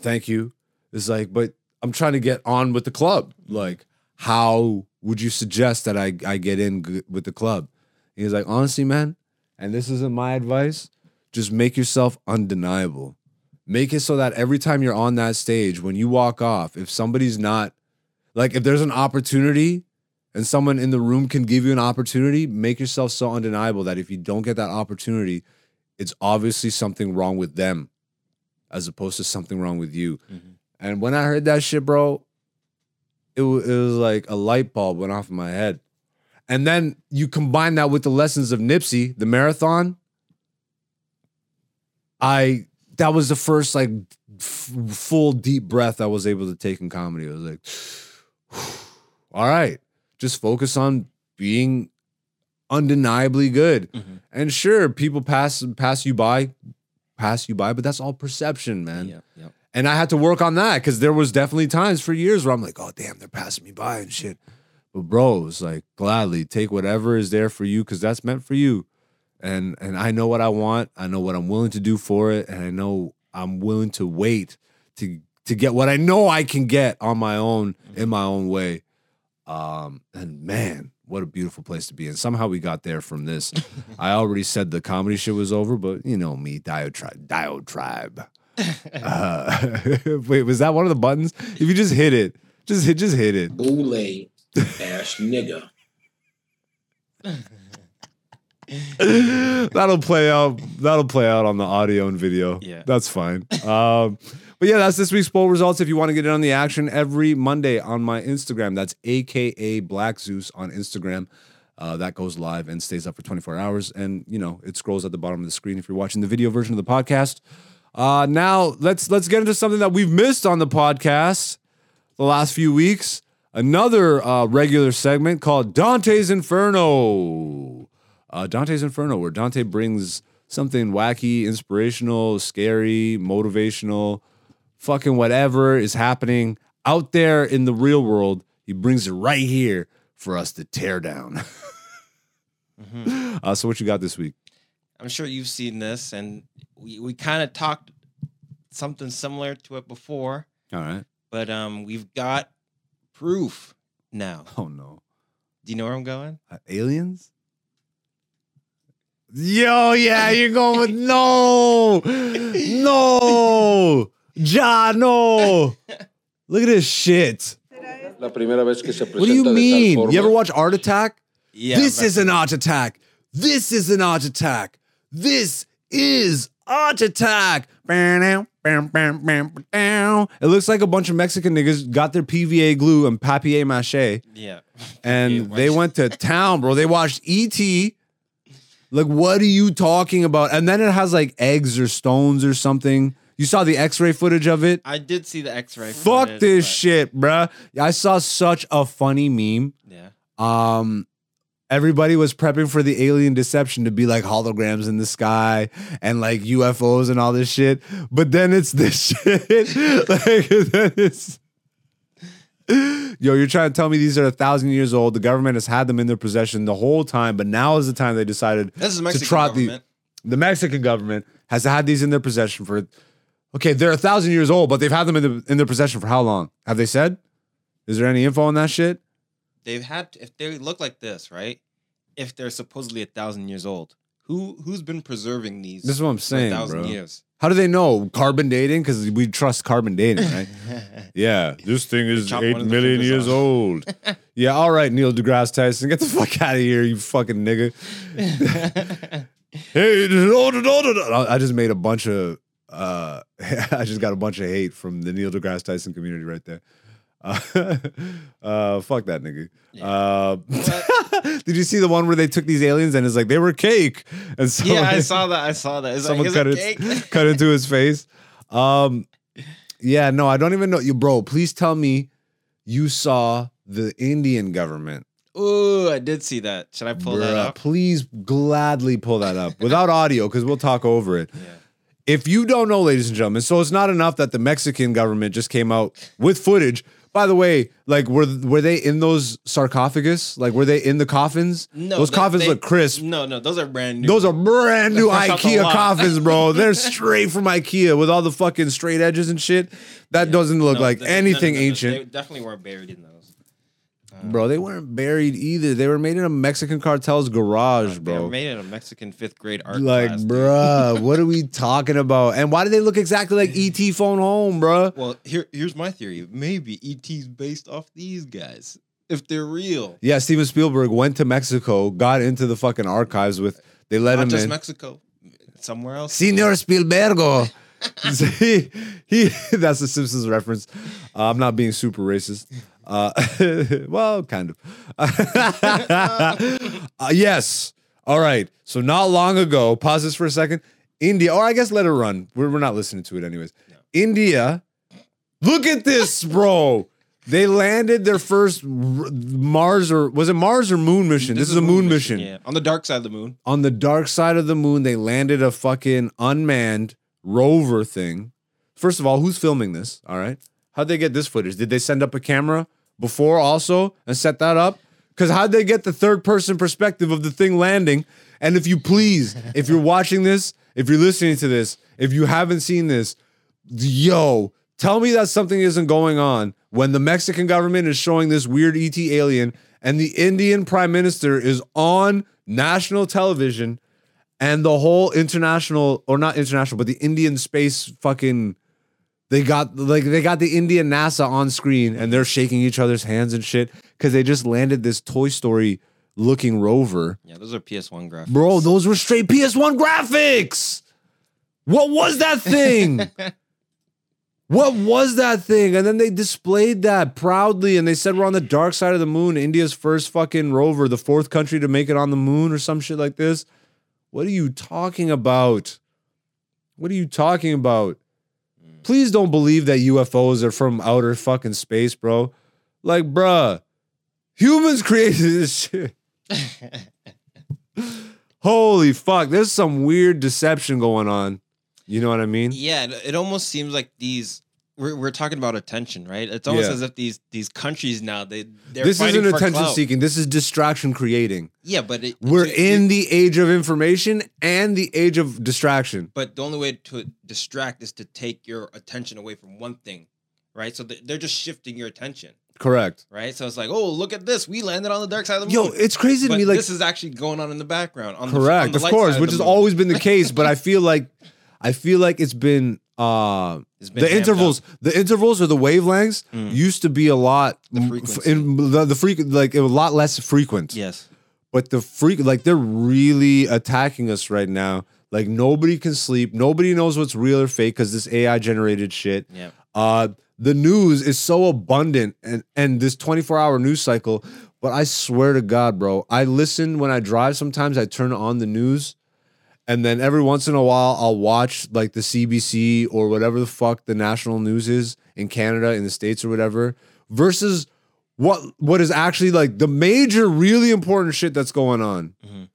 Thank you. It's like, but I'm trying to get on with the club. Like, how would you suggest that I, I get in g- with the club? And He's like, honestly, man, and this isn't my advice, just make yourself undeniable. Make it so that every time you're on that stage, when you walk off, if somebody's not like if there's an opportunity and someone in the room can give you an opportunity, make yourself so undeniable that if you don't get that opportunity, it's obviously something wrong with them as opposed to something wrong with you. Mhm. And when I heard that shit, bro, it, wa- it was like a light bulb went off in my head. And then you combine that with the lessons of Nipsey, the marathon. I that was the first like f- full deep breath I was able to take in comedy. I was like, all right, just focus on being undeniably good. Mhm. And sure, people pass pass you by, pass you by, but that's all perception, man. Yeah, yeah. And I had to work on that because there was definitely times for years where I'm like, oh damn, they're passing me by and shit. But bro, it's like gladly take whatever is there for you because that's meant for you. And and I know what I want. I know what I'm willing to do for it, and I know I'm willing to wait to to get what I know I can get on my own in my own way. Um, and man, what a beautiful place to be And Somehow we got there from this. I already said the comedy shit was over, but you know me, Diotribe, Diotribe. Uh, wait, was that one of the buttons? If you just hit it, just hit, just hit it. Boule ass nigga. that'll play out. That'll play out on the audio and video. Yeah. that's fine. Um, but yeah, that's this week's poll results. If you want to get in on the action every Monday on my Instagram, that's AKA Black Zeus on Instagram. Uh, that goes live and stays up for 24 hours, and you know it scrolls at the bottom of the screen if you're watching the video version of the podcast. Uh, now let's let's get into something that we've missed on the podcast the last few weeks. Another uh, regular segment called Dante's Inferno. Uh, Dante's Inferno, where Dante brings something wacky, inspirational, scary, motivational, fucking whatever is happening out there in the real world. He brings it right here for us to tear down. Mhm. uh, so, what you got this week? I'm sure you've seen this, and we, we kind of talked something similar to it before, All right. but um, we've got proof now. Oh no, Do you know where I'm going? uh, aliens. Yo, yeah, you're going with no, no, Ja, no. Look at this shit. La primera vez que se What do you mean? You ever watch Art Attack? Yeah. this is an Art Attack. This is an Art Attack. This is Art Attack. It looks like a bunch of Mexican niggas got their PVA glue and papier mache, Yeah. and they went to town, bro. They watched ET. Like, what are you talking about? And then it has like eggs or stones or something. You saw the X-ray footage of it. I did see the X-ray. Fuck footage, this but- shit, bruh. I saw such a funny meme. Yeah. Um, everybody was prepping for the alien deception to be like holograms in the sky and like UFOs and all this shit. But then it's this shit. like then it's Yo, you're trying to tell me these are a thousand years old. The government has had them in their possession the whole time, but now is the time they decided This is to Mexican trot the government. the Mexican government has had these in their possession for okay, they're a thousand years old, but they've had them in, the, in their possession for how long? Have they said? Is there any info on that shit? They've had if they look like this, right? If they're supposedly a thousand years old, who who's been preserving these? This is what I'm saying, thousand bro. years. How do they know carbon dating? Because we trust carbon dating, right? yeah, this thing is eight one of the million years off. old. yeah, all right, Neil deGrasse Tyson, get the fuck out of here, you fucking nigga. hey, no, no, no, no. I just made a bunch of. Uh, I just got a bunch of hate from the Neil deGrasse Tyson community right there. Uh, uh, fuck that nigga. Uh, did you see the one where they took these aliens and it's like they were cake? And so yeah, I saw that. I saw that. It's someone like, cut it cut into his face. Um, yeah, no, I don't even know you, bro. Please tell me you saw the Indian government. Ooh, I did see that. Should I pull that up? Please gladly pull that up without audio because we'll talk over it. Yeah. If you don't know, ladies and gentlemen, so it's not enough that the Mexican government just came out with footage. By the way, like were were they in those sarcophagus? Like were they in the coffins? No, those they- coffins they- look crisp. No, no, those are brand new. Those are brand new They're fresh off the IKEA coffins, bro. They're straight from IKEA with all the fucking straight edges and shit. That doesn't look No, like th- th- anything no, no, ancient. They definitely weren't buried in those. Bro, they weren't buried either. They were made in a Mexican cartel's garage, bro. They were made in a Mexican fifth grade art Like, class. dude. bruh, what are we talking about? And why do they look exactly like ET phone home, bruh? Well, here, here's my theory. Maybe ET's based off these guys. If they're real. Yeah, Steven Spielberg went to Mexico, got into the fucking archives with. They let Not him just in. Mexico. Somewhere else. Senor Spielbergo. he, he, that's the Simpsons reference. Uh, I'm not being super racist. Uh, well, kind of. Uh, yes. All right. So not long ago, pause this for a second. India, or I guess let it run. We're, we're not listening to it anyways. India, look at this, bro. They landed their first Mars or was it Mars or moon mission? This, is a moon mission Yeah. On the dark side of the moon. on the dark side of the moon, they landed a fucking unmanned rover thing. First of all, who's filming this? All right. How'd they get this footage? Did they send up a camera before also and set that up? Because how'd they get the third person perspective of the thing landing? And if you please, if you're watching this, if you're listening to this, if you haven't seen this, yo, tell me that something isn't going on when the Mexican government is showing this weird ET alien and the Indian prime minister is on national television and the whole international or not international but the Indian space fucking they got like they got the Indian NASA on screen and they're shaking each other's hands and shit cuz they just landed this Toy Story looking rover. Yeah, those are PS1 graphics. Bro, those were straight PS1 graphics. What was that thing? what was that thing? And then they displayed that proudly and they said we're on the dark side of the moon, India's first fucking rover, the fourth country to make it on the moon or some shit like this. What are you talking about? What are you talking about? Please don't believe that UFOs are from outer fucking space, bro. Like, bruh, humans created this shit. Holy fuck, there's some weird deception going on. You know what I mean? Yeah, it, it almost seems like these. We're, we're talking about attention, right? It's almost Yeah. as if these these countries now they they're This isn't attention clout. seeking. This is distraction creating. Yeah, but it, We're to- in the age of information and the age of distraction. But the only way to distract is to take your attention away from one thing, right? So they- they're just shifting your attention, Correct. right? So it's like, oh, look at this, we landed on the dark side of the Yo, moon. Yo, it's crazy to but me. Like, this is actually going on in the background. On the- on correct, the of course, which has moon. always been the case. But I feel like, I feel like it's been uh the intervals, the intervals or the wavelengths Mm. used to be a lot The m- f- frequency. in the, the frequent like a lot less frequent. Yes. but the freak like they're really attacking us right now like nobody can sleep nobody knows what's real or fake because this ai generated shit Yeah. uh the news is so abundant and and this 24 hour news cycle but i swear to god bro i listen when i drive sometimes i turn on the news and then every once in a while i'll watch like the cbc or whatever the fuck the national news is in canada in the states or whatever versus what what is actually like the major, really important shit that's going on. Mhm.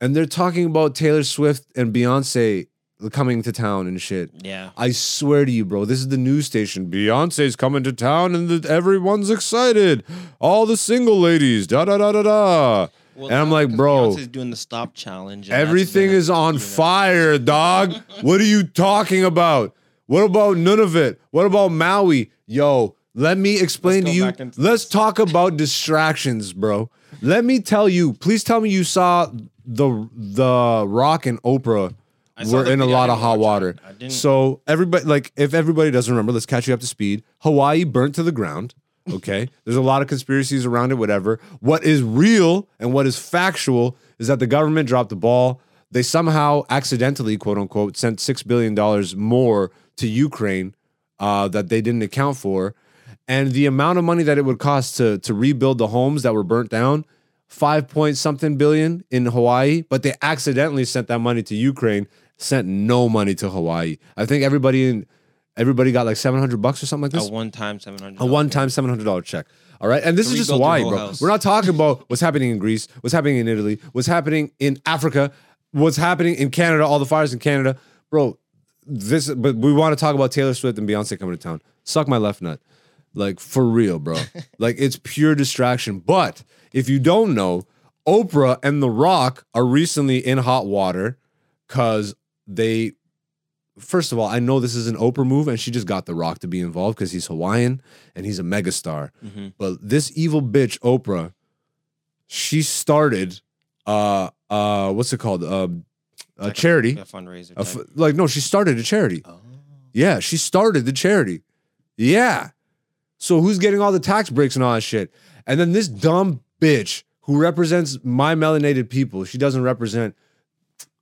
And they're talking about Taylor Swift and Beyonce coming to town and shit. Yeah. I swear to you, bro, this is the news station. Beyonce's coming to town and the, everyone's excited. All the single ladies, da da da da da. Well, And I'm like, bro, Beyonce's doing the stop challenge. and that's Everything been a- is on you know, fire, dog. what are you talking about? What about none of it? What about Maui? Yo, let me explain to you. back into Let's this. talk about distractions, bro. Let me tell you. Please tell me you saw the the Rock and Oprah I saw were the in a video, I lot of didn't hot watch water. it. I didn't- So everybody, like, if everybody doesn't remember, let's catch you up to speed. Hawaii burnt to the ground. Okay, there's a lot of conspiracies around it. Whatever. What is real and what is factual is that the government dropped the ball. They somehow accidentally, quote unquote, sent six billion dollars more to Ukraine uh, that they didn't account for, and the amount of money that it would cost to to rebuild the homes that were burnt down, five point something billion in Hawaii, but they accidentally sent that money to Ukraine, sent no money to Hawaii. I think everybody in everybody got like seven hundred bucks or something like this. A one time seven hundred. A one time seven hundred dollar check. All right, and this To is just rebuild your whole bro. house. We're not talking about what's happening in Greece, what's happening in Italy, what's happening in Africa, what's happening in Canada, all the fires in Canada, bro. This, but we want to talk about Taylor Swift and Beyonce coming to town. Suck my left nut, like for real, bro. like it's pure distraction. But if you don't know, Oprah and The Rock are recently in hot water because they first of all, I know this is an Oprah move, and she just got The Rock to be involved because he's Hawaiian and he's a megastar. Mhm. But this evil bitch, Oprah, she started uh uh what's it called? Um a Like charity. A fundraiser. A f- like no, she started a charity. Oh. Yeah, she started the charity. Yeah. So who's getting all the tax breaks and all that shit? And then this dumb bitch who represents my melanated people, she doesn't represent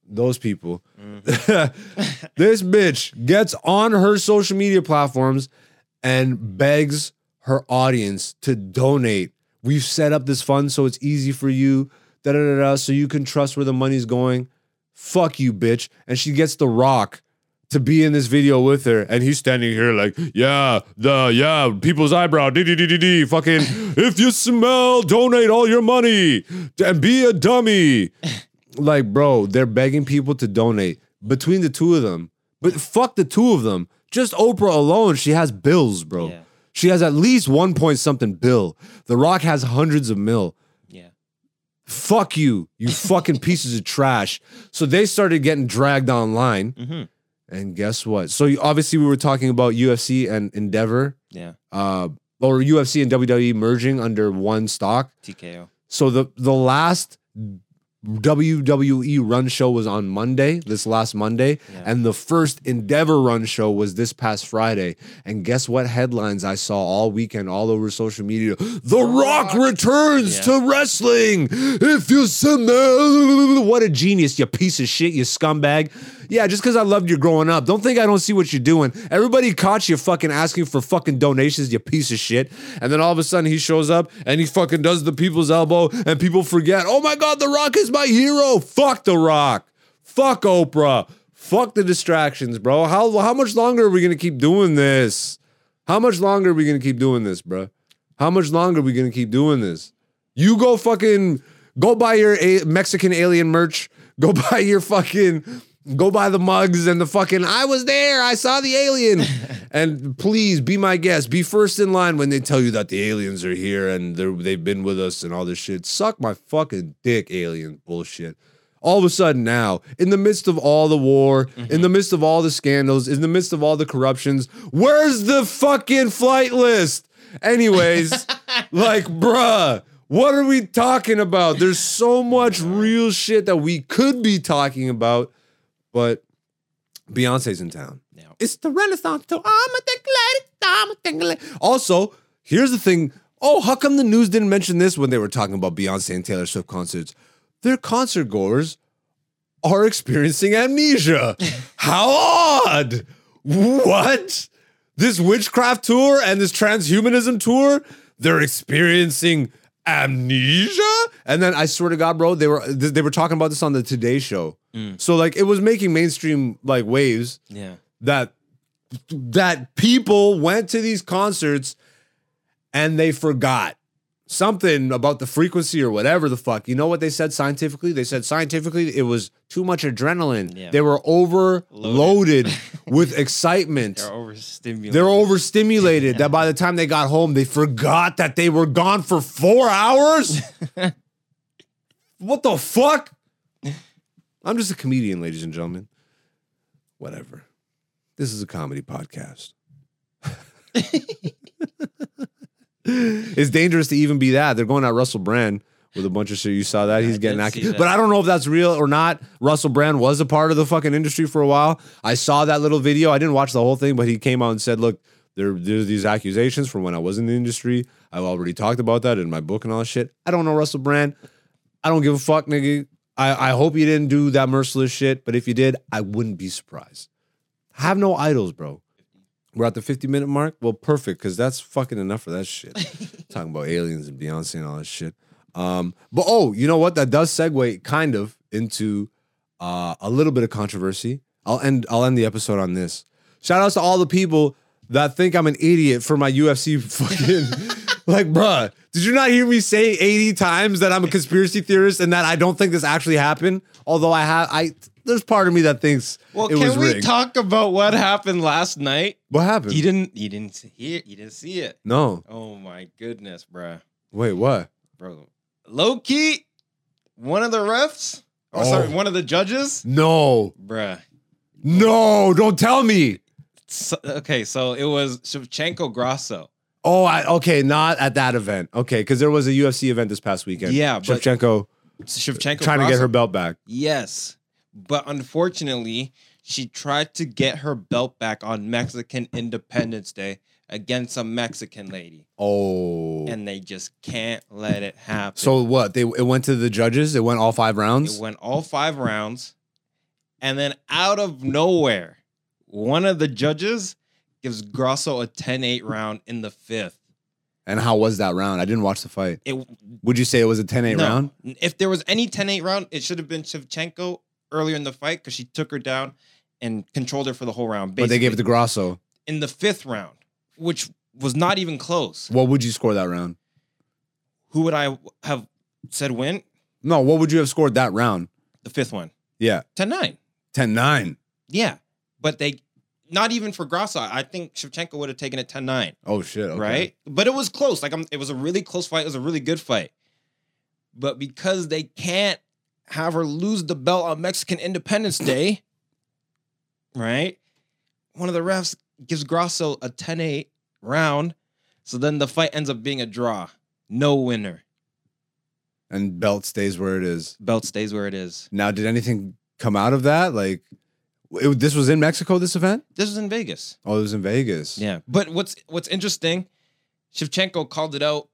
those people. this bitch gets on her social media platforms and begs her audience to donate. We've set up this fund so it's easy for you, da da da da, so you can trust where the money's going. Fuck you, bitch. And she gets The Rock to be in this video with her, and he's standing here like, yeah, the yeah, people's eyebrow, d d d d d, fucking, if you smell, donate all your money and be a dummy. Like, bro, they're begging people to donate between the two of them, but fuck the two of them. Just Oprah alone, she has bills, bro. Yeah. She has at least one point something bill. The Rock has hundreds of mil Yeah. fuck you, you fucking pieces of trash. So they started getting dragged online. Mhm. And guess what? So you- obviously we were talking about UFC and Endeavor, Yeah. uh, or UFC and WWE merging under one stock. TKO. So the the last WWE run show was on Monday, this last Monday, Yeah. and the first Endeavor run show was this past Friday. And guess what headlines I saw all weekend all over social media? The Rock returns Yeah. to wrestling. If you smell, what a genius, you piece of shit, you scumbag. Yeah, just because I loved you growing up. Don't think I don't see what you're doing. Everybody caught you fucking asking for fucking donations, you piece of shit. And then all of a sudden he shows up and he fucking does the people's elbow and people forget, oh my God, The Rock is my hero. Fuck The Rock. Fuck Oprah. Fuck the distractions, bro. How, how much longer are we going to keep doing this? How much longer are we going to keep doing this, bro? How much longer are we going to keep doing this? You go fucking go buy your a- Mexican alien merch. Go buy your fucking go buy the mugs and the fucking I was there. I saw the alien. and please be my guest. Be first in line when they tell you that the aliens are here and they're, they've been with us and all this shit. Suck my fucking dick, alien bullshit. All of a sudden now, in the midst of all the war, in the mm-hmm. midst of all the scandals, in the midst of all the corruptions, where's the fucking flight list? Anyways, like, bruh, what are we talking about? There's so much real shit that we could be talking about, but Beyonce's in town. Yeah. It's the Renaissance tour. I'm a think I'm a think Also, here's the thing. Oh, how come the news didn't mention this when they were talking about Beyonce and Taylor Swift concerts? Their concert goers are experiencing amnesia. how odd. What? This witchcraft tour and this transhumanism tour, they're experiencing amnesia? And then I swear to God, bro, they were they were talking about this on the Today show. Mm. So like it was making mainstream like waves Yeah. that that people went to these concerts and they forgot something about the frequency or whatever the fuck. You know what they said scientifically? They said scientifically it was too much adrenaline. Yeah. They were overloaded with excitement. They're overstimulated. They're overstimulated that by the time they got home, they forgot that they were gone for four hours. what the fuck? I'm just a comedian, ladies and gentlemen. Whatever. This is a comedy podcast. it's dangerous to even be that. They're going at Russell Brand with a bunch of shit. You saw that? He's I getting did accused. see that. But I don't know if that's real or not. Russell Brand was a part of the fucking industry for a while. I saw that little video. I didn't watch the whole thing, but he came out and said, look, there, there's these accusations from when I was in the industry. I've already talked about that in my book and all that shit. I don't know Russell Brand. I don't give a fuck, nigga. I, I hope you didn't do that merciless shit, but if you did, I wouldn't be surprised. Have no idols, bro. We're at the 50 minute mark. Well, perfect, because that's fucking enough for that shit. Talking about aliens and Beyonce and all that shit. Um, but oh, you know what? That does segue kind of into uh, a little bit of controversy. I'll end I'll end the episode on this. Shout outs to all the people that think I'm an idiot for my UFC fucking like, bruh, did you not hear me say 80 times that I'm a conspiracy theorist and that I don't think this actually happened? Although I have I there's part of me that thinks Well, it was can we rigged. talk about what happened last night? what happened? You didn't. You didn't see it. You didn't see it. no. Oh my goodness, bruh. Wait, what? bro. Low key, one of the refs. Oh, Oh. sorry, one of the judges, No. bruh. No, don't tell me. So, okay, so it was Shevchenko Grasso. Oh, I, okay, not at that event. Okay, because there was a UFC event this past weekend. Yeah, but- Shevchenko Shevchenko trying to get Grasso- her belt back. Yes, but unfortunately, she tried to get her belt back on Mexican Independence Day against a Mexican lady, Oh, and they just can't let it happen. so what? They it went to the judges. It went all five rounds. It went all five rounds, and then out of nowhere, one of the judges gives Grasso a 10-8 round in the fifth. and how was that round? I didn't watch the fight. It Would you say it was a 10-8 no, round? If there was any 10-8 round, it should have been Shevchenko earlier in the fight because she took her down and controlled her for the whole round. But they gave it to basically. Grasso. in the fifth round, which was not even close. What would you score that round? Who would I have said win? No, what would you have scored that round? The fifth one. Yeah, 10-9. 10-9. Yeah. But they not even for Grasso. I think Shevchenko would have taken it 10-9. Oh shit! okay. right? But it was close. Like I'm, it was a really close fight. It was a really good fight. But because they can't have her lose the belt on Mexican Independence Day, right? One of the refs gives Grasso a 10-8 round. So then the fight ends up being a draw. No winner. And belt stays where it is. Belt stays where it is. Now, did anything come out of that? Like, it, this was in Mexico. This event? This was in Vegas. Oh, it was in Vegas. Yeah. But what's what's interesting, Shevchenko called it out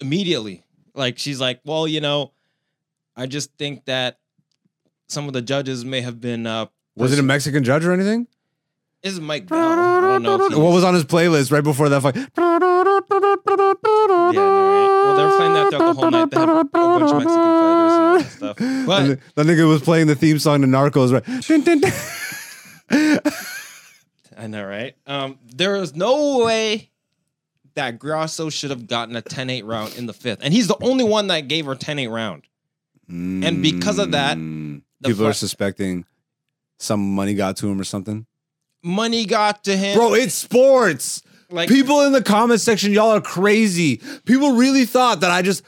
immediately. Like she's like, well, you know, I just think that some of the judges may have been uh Was it a Mexican judge or anything? Is Mike Bell. I don't know if What was on his playlist right before that fight? Yeah, right? Well, they were playing that throughout the whole night. They had a bunch of Mexican fighters and that stuff. But And that nigga was playing the theme song to Narcos, right? I know, right? Um, there is no way that Grasso should have gotten a 10-8 round in the fifth. And he's the only one that gave her 10-8 round. And because of that, Mm. people are suspecting some money got to him or something. Money got to him. Bro, it's sports. like People in the comment section, y'all are crazy. People really thought that I just,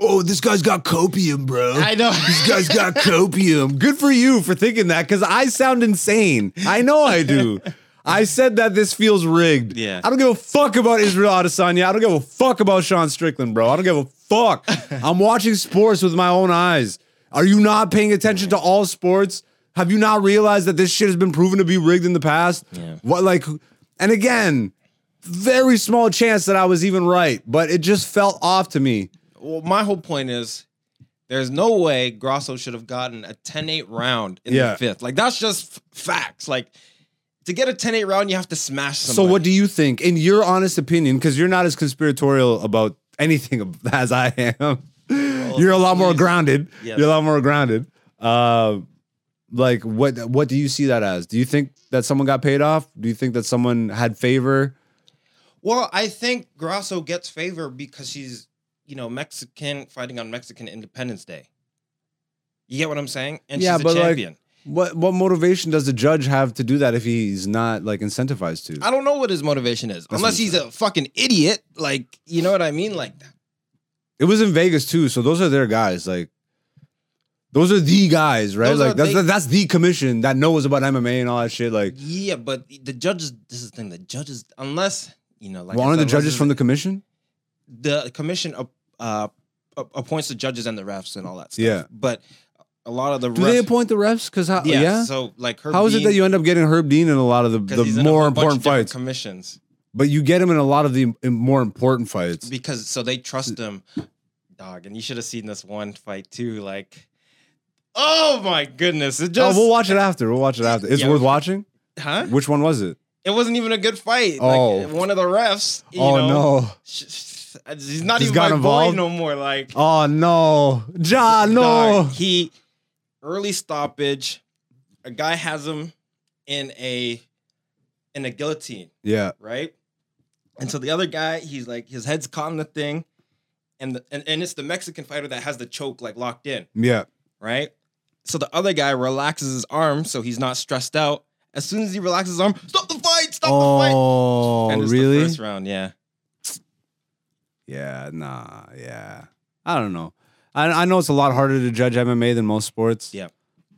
oh, this guy's got copium, bro. I know. This guy's got copium. Good for you for thinking that because I sound insane. I know I do. I said that this feels rigged. Yeah. I don't give a fuck about Israel Adesanya. I don't give a fuck about Sean Strickland, bro. I don't give a fuck. I'm watching sports with my own eyes. Are you not paying attention to all sports? Have you not realized that this shit has been proven to be rigged in the past? Yeah. What like and again, very small chance that I was even right, but it just felt off to me. well, my whole point is there's no way Grasso should have gotten a 10-8 round in Yeah. the fifth. Like that's just f- facts. Like to get a 10-8 round, you have to smash someone. So what do you think, in your honest opinion, because you're not as conspiratorial about anything as I am. you're a lot more grounded. You're a lot more grounded. Uh, like what what do you see that as? Do you think that someone got paid off? Do you think that someone had favor? Well, I think Grasso gets favor because she's, you know, Mexican fighting on Mexican Independence Day. You get what I'm saying? And Yeah, she's a but, like, champion. What what motivation does the judge have to do that if he's not like incentivized to? I don't know what his motivation is, what unless he's a fucking idiot. Like, you know what I mean? Like, that. It was in Vegas too, so those are their guys. Like, those are the guys, right? Those like that's they- that's the commission that knows about MMA and all that shit. Like, yeah, but the judges. This is the thing. The judges, unless you know, like one of the judges from the commission. the commission uh, uh, appoints the judges and the refs and all that stuff. Yeah. but a lot of the Do refs, they appoint the refs? Because how? yeah, Yeah. So like, Herb how is it that you end up getting Herb Dean in a lot of the, the he's in a more important fights? commissions But you get him in a lot of the more important fights. because so they trust him, dog. And you should have seen this one fight too. Like, oh my goodness, it oh, just we'll watch it after. We'll watch it after. It's Yeah, worth watching. huh? Which one was it? It wasn't even a good fight. Oh. Like one of the refs. You oh know, no! he's not Just even got my involved? boy no more. Like, Oh no! Ja no! Dog, he early stoppage. A guy has him in a in a guillotine, Yeah. right? And so the other guy, he's like his head's caught in the thing, and the, and, and it's the Mexican fighter that has the choke like locked in, Yeah. right? So the other guy relaxes his arm so he's not stressed out. As soon as he relaxes his arm, stop the fight! Stop the fight! Oh, And it's really? The first round, yeah. Yeah, nah, yeah. I don't know. I, I know it's a lot harder to judge MMA than most sports. Yeah.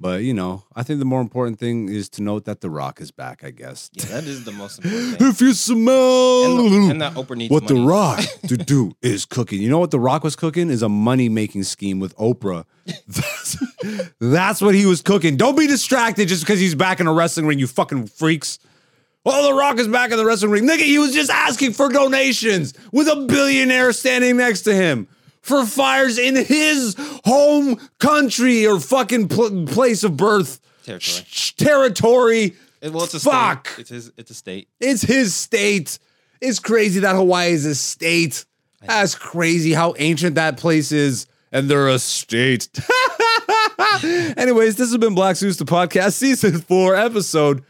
But, you know, I think the more important thing is to note that The Rock is back, I guess. Yeah, that is the most important thing. if you smell And, the, and that Oprah needs what The. Rock to do is cooking. You know what The Rock was cooking? Is a money making scheme with Oprah. That's, that's what he was cooking. Don't be distracted just because he's back in a wrestling ring, you fucking freaks. Oh, The Rock is back in the wrestling ring. Nigga, he was just asking for donations with a billionaire standing next to him for fires in his home country or fucking pl- place of birth. Territory. Sh- territory. It- well, it's a Fuck. State. It's his, It's a state. It's his state. It's crazy that Hawaii is a state. That's crazy how ancient that place is. And they're a state. Anyways, this has been Black Zeus, the podcast, season four, episode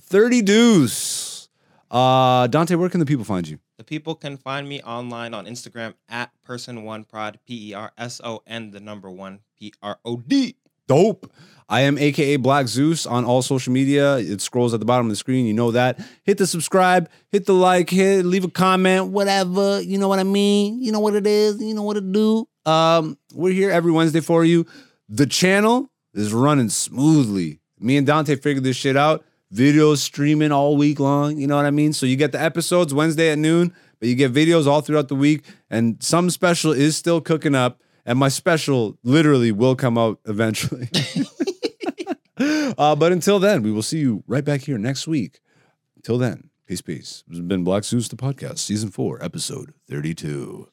30 Deuce. Uh, Dante, where can the people find you? The people can find me online on Instagram at person one prod p e r s o n the number one p r o d. Dope. I am AKA Black Zeus on all social media. It scrolls at the bottom of the screen. You know that. Hit the subscribe, hit the like, hit leave a comment, whatever. You know what I mean? You know what it is. You know what to do. Um, we're here every Wednesday for you. The channel is running smoothly. Me and Dante figured this shit out. Videos streaming all week long. You know what I mean? So you get the episodes Wednesday at noon, but you get videos all throughout the week. And some special is still cooking up. And my special literally will come out eventually. uh, but until then, we will see you right back here next week. Until then, peace, peace. This has been Black Zeus, the podcast, season four, episode 32.